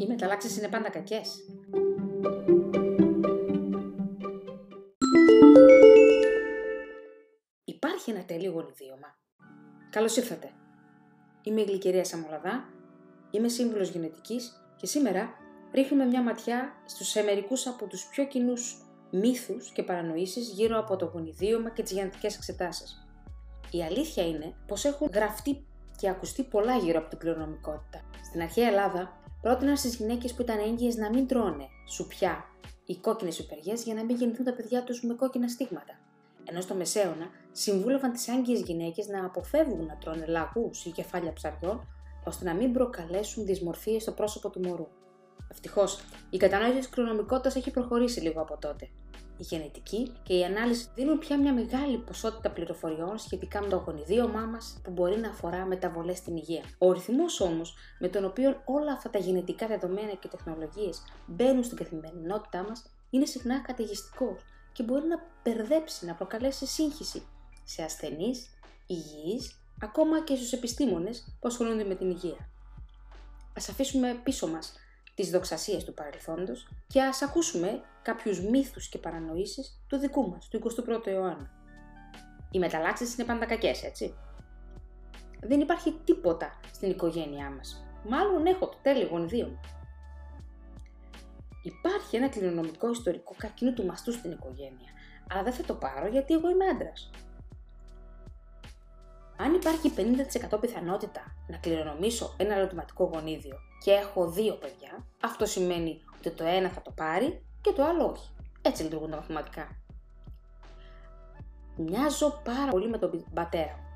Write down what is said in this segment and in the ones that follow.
Οι μεταλλάξεις είναι πάντα κακές. Υπάρχει ένα τέλειο γονιδίωμα. Καλώς ήρθατε. Είμαι η Γλυκερία Σαμολαδά, είμαι σύμβουλος γενετικής και σήμερα ρίχνουμε μια ματιά στους εμερικούς από τους πιο κοινούς μύθους και παρανοήσεις γύρω από το γονιδίωμα και τις γενετικές εξετάσεις. Η αλήθεια είναι πως έχουν γραφτεί και ακουστεί πολλά γύρω από την κληρονομικότητα. Στην αρχαία Ελλάδα πρότειναν στις γυναίκες που ήταν έγκυες να μην τρώνε σουπιά ή κόκκινες σουπεριές για να μην γεννηθούν τα παιδιά τους με κόκκινα στίγματα. Ενώ στο Μεσαίωνα συμβούλευαν τις άγκυε γυναίκες να αποφεύγουν να τρώνε λαγούς ή κεφάλια ψαριών, ώστε να μην προκαλέσουν δυσμορφίες στο πρόσωπο του μωρού. Ευτυχώς, η κατανόηση της κληρονομικότητας έχει προχωρήσει λίγο από τότε η γενετική και η ανάλυση δίνουν πια μια μεγάλη ποσότητα πληροφοριών σχετικά με το γονιδίωμά μας που μπορεί να αφορά μεταβολές στην υγεία. Ο ρυθμός όμως με τον οποίο όλα αυτά τα γενετικά δεδομένα και τεχνολογίες μπαίνουν στην καθημερινότητά μας είναι συχνά καταιγιστικός και μπορεί να μπερδέψει, να προκαλέσει σύγχυση σε ασθενείς, υγιείς, ακόμα και στους επιστήμονες που ασχολούνται με την υγεία. Α αφήσουμε πίσω μας τις δοξασίες του παρελθόντος και ας ακούσουμε κάποιους μύθους και παρανοήσεις του δικού μας, του 21ου αιώνα. Οι μεταλλάξεις είναι πάντα κακές, έτσι. Δεν υπάρχει τίποτα στην οικογένειά μας. Μάλλον έχω το τέλειο γονιδίο Υπάρχει ένα κληρονομικό ιστορικό καρκίνο του μαστού στην οικογένεια, αλλά δεν θα το πάρω γιατί εγώ είμαι άντρας. Αν υπάρχει 50% πιθανότητα να κληρονομήσω ένα ερωτηματικό γονίδιο και έχω δύο παιδιά, αυτό σημαίνει ότι το ένα θα το πάρει και το άλλο όχι. Έτσι λειτουργούν τα μαθηματικά. Μοιάζω πάρα πολύ με τον πατέρα μου.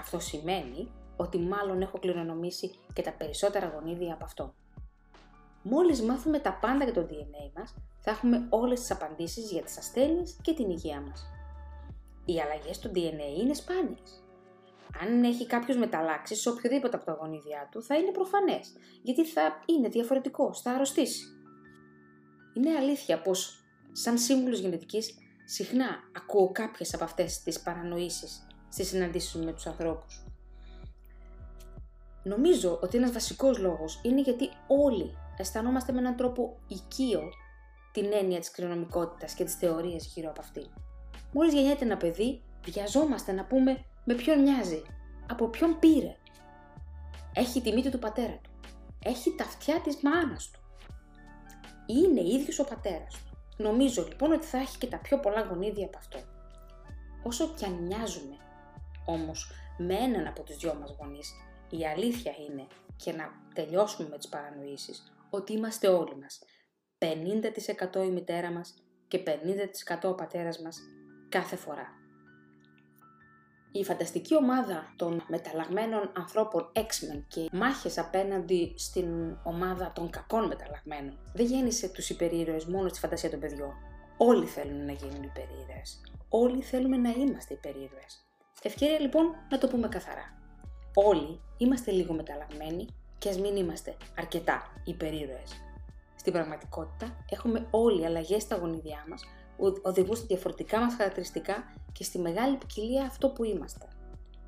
Αυτό σημαίνει ότι μάλλον έχω κληρονομήσει και τα περισσότερα γονίδια από αυτό. Μόλις μάθουμε τα πάντα για το DNA μας, θα έχουμε όλες τις απαντήσεις για τις ασθένειες και την υγεία μας. Οι αλλαγές του DNA είναι σπάνιες αν έχει κάποιος μεταλλάξει σε οποιοδήποτε από τα γονίδια του, θα είναι προφανές, γιατί θα είναι διαφορετικό, θα αρρωστήσει. Είναι αλήθεια πως, σαν σύμβουλος γενετικής, συχνά ακούω κάποιες από αυτές τις παρανοήσεις στις συναντήσεις με τους ανθρώπους. Νομίζω ότι ένας βασικός λόγος είναι γιατί όλοι αισθανόμαστε με έναν τρόπο οικείο την έννοια της κληρονομικότητας και τις θεωρίες γύρω από αυτή. Μόλις γεννιέται ένα παιδί, βιαζόμαστε να πούμε με ποιον μοιάζει, από ποιον πήρε. Έχει τη μύτη του πατέρα του. Έχει τα αυτιά της μάνας του. Είναι ίδιος ο πατέρας του. Νομίζω λοιπόν ότι θα έχει και τα πιο πολλά γονίδια από αυτό. Όσο κι αν μοιάζουμε όμως με έναν από τους δυο μας γονείς, η αλήθεια είναι και να τελειώσουμε με τις παρανοήσεις ότι είμαστε όλοι μας 50% η μητέρα μας και 50% ο πατέρας μας κάθε φορά. Η φανταστική ομάδα των μεταλλαγμένων ανθρώπων X-Men και μάχες απέναντι στην ομάδα των κακών μεταλλαγμένων δεν γέννησε τους υπερήρωες μόνο στη φαντασία των παιδιών. Όλοι θέλουν να γίνουν υπερήρωες. Όλοι θέλουμε να είμαστε υπερήρωες. Ευκαιρία λοιπόν να το πούμε καθαρά. Όλοι είμαστε λίγο μεταλλαγμένοι και ας μην είμαστε αρκετά υπερήρωες. Στην πραγματικότητα έχουμε όλοι αλλαγές στα γονιδιά μας οδηγούν στα διαφορετικά μας χαρακτηριστικά και στη μεγάλη ποικιλία αυτό που είμαστε.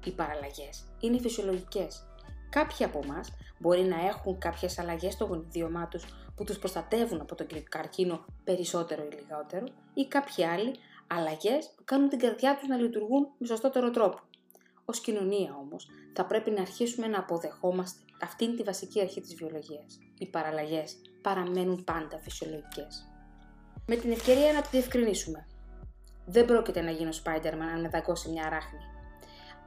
Οι παραλλαγές είναι φυσιολογικές. Κάποιοι από εμά μπορεί να έχουν κάποιες αλλαγές στο γονιδίωμά τους που τους προστατεύουν από τον καρκίνο περισσότερο ή λιγότερο ή κάποιοι άλλοι αλλαγές που κάνουν την καρδιά τους να λειτουργούν με σωστότερο τρόπο. Ως κοινωνία όμως θα πρέπει να αρχίσουμε να αποδεχόμαστε αυτήν τη βασική αρχή της βιολογίας. Οι παραλλαγές παραμένουν πάντα φυσιολογικές με την ευκαιρία να το διευκρινίσουμε. Δεν πρόκειται να γίνω Spider-Man αν με δαγκώσει μια αράχνη.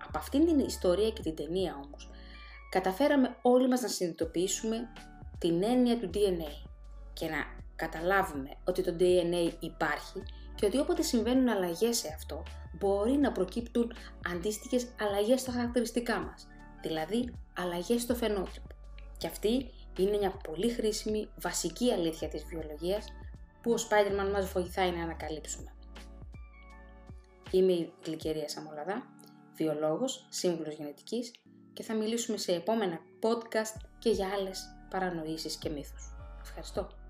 Από αυτήν την ιστορία και την ταινία όμως, καταφέραμε όλοι μας να συνειδητοποιήσουμε την έννοια του DNA και να καταλάβουμε ότι το DNA υπάρχει και ότι όποτε συμβαίνουν αλλαγές σε αυτό, μπορεί να προκύπτουν αντίστοιχες αλλαγές στα χαρακτηριστικά μας, δηλαδή αλλαγές στο φαινότυπο. Και αυτή είναι μια πολύ χρήσιμη βασική αλήθεια της βιολογίας που ο Spider-Man μας βοηθάει να ανακαλύψουμε. Είμαι η Γλυκερία Σαμολαδά, βιολόγος, σύμβουλος γενετικής και θα μιλήσουμε σε επόμενα podcast και για άλλες παρανοήσεις και μύθους. Ευχαριστώ.